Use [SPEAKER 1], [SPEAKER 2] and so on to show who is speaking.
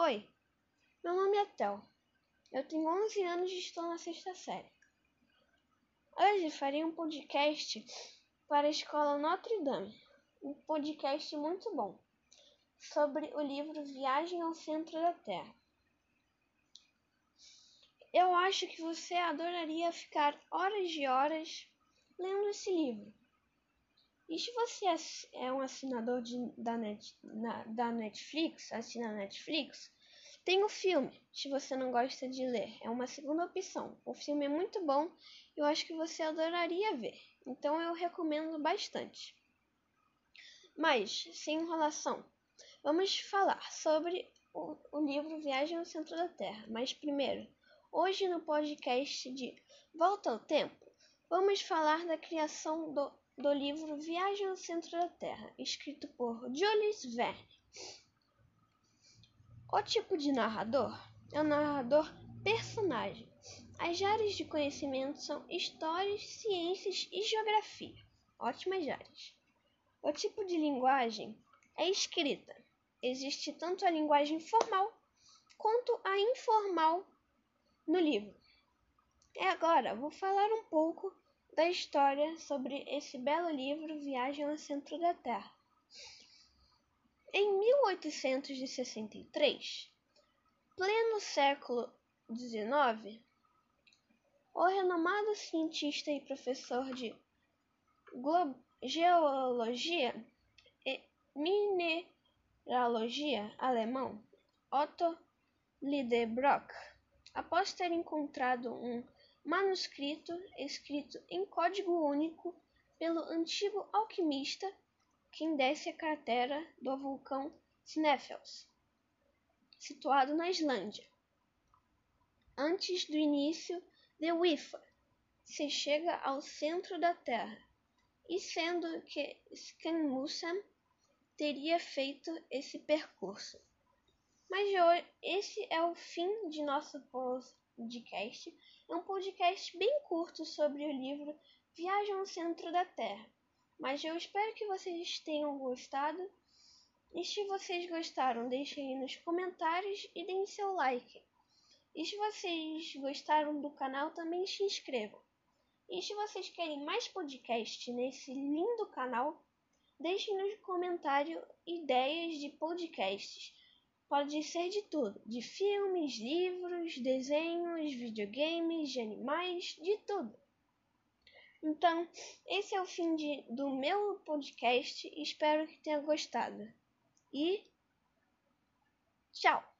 [SPEAKER 1] Oi, meu nome é Tel. Eu tenho 11 anos e estou na sexta série. Hoje farei um podcast para a escola Notre Dame. Um podcast muito bom sobre o livro Viagem ao Centro da Terra. Eu acho que você adoraria ficar horas e horas lendo esse livro. E se você é um assinador de, da, Net, na, da Netflix, assina a Netflix, tem o filme, se você não gosta de ler. É uma segunda opção. O filme é muito bom eu acho que você adoraria ver. Então eu recomendo bastante. Mas, sem enrolação, vamos falar sobre o, o livro Viagem ao Centro da Terra. Mas primeiro, hoje no podcast de Volta ao Tempo, vamos falar da criação do do livro Viagem ao Centro da Terra, escrito por Jules Verne. O tipo de narrador é o narrador personagem. As áreas de conhecimento são histórias, ciências e geografia. Ótimas áreas. O tipo de linguagem é escrita. Existe tanto a linguagem formal quanto a informal no livro. E agora vou falar um pouco da história sobre esse belo livro Viagem ao Centro da Terra. Em 1863, pleno século XIX, o renomado cientista e professor de geologia e mineralogia alemão Otto Lidenbrock, após ter encontrado um manuscrito escrito em código único pelo antigo alquimista quem desce a cratera do vulcão Sneffels, situado na Islândia. Antes do início de Wifa, se chega ao centro da Terra, e sendo que Skensmusam teria feito esse percurso. Mas esse é o fim de nosso podcast. É um podcast bem curto sobre o livro Viagem ao Centro da Terra. Mas eu espero que vocês tenham gostado. E se vocês gostaram, deixem aí nos comentários e deem seu like. E se vocês gostaram do canal, também se inscrevam. E se vocês querem mais podcast nesse lindo canal, deixem nos comentários ideias de podcasts Pode ser de tudo, de filmes, livros, desenhos, videogames, de animais, de tudo. Então, esse é o fim de, do meu podcast. Espero que tenha gostado. E tchau!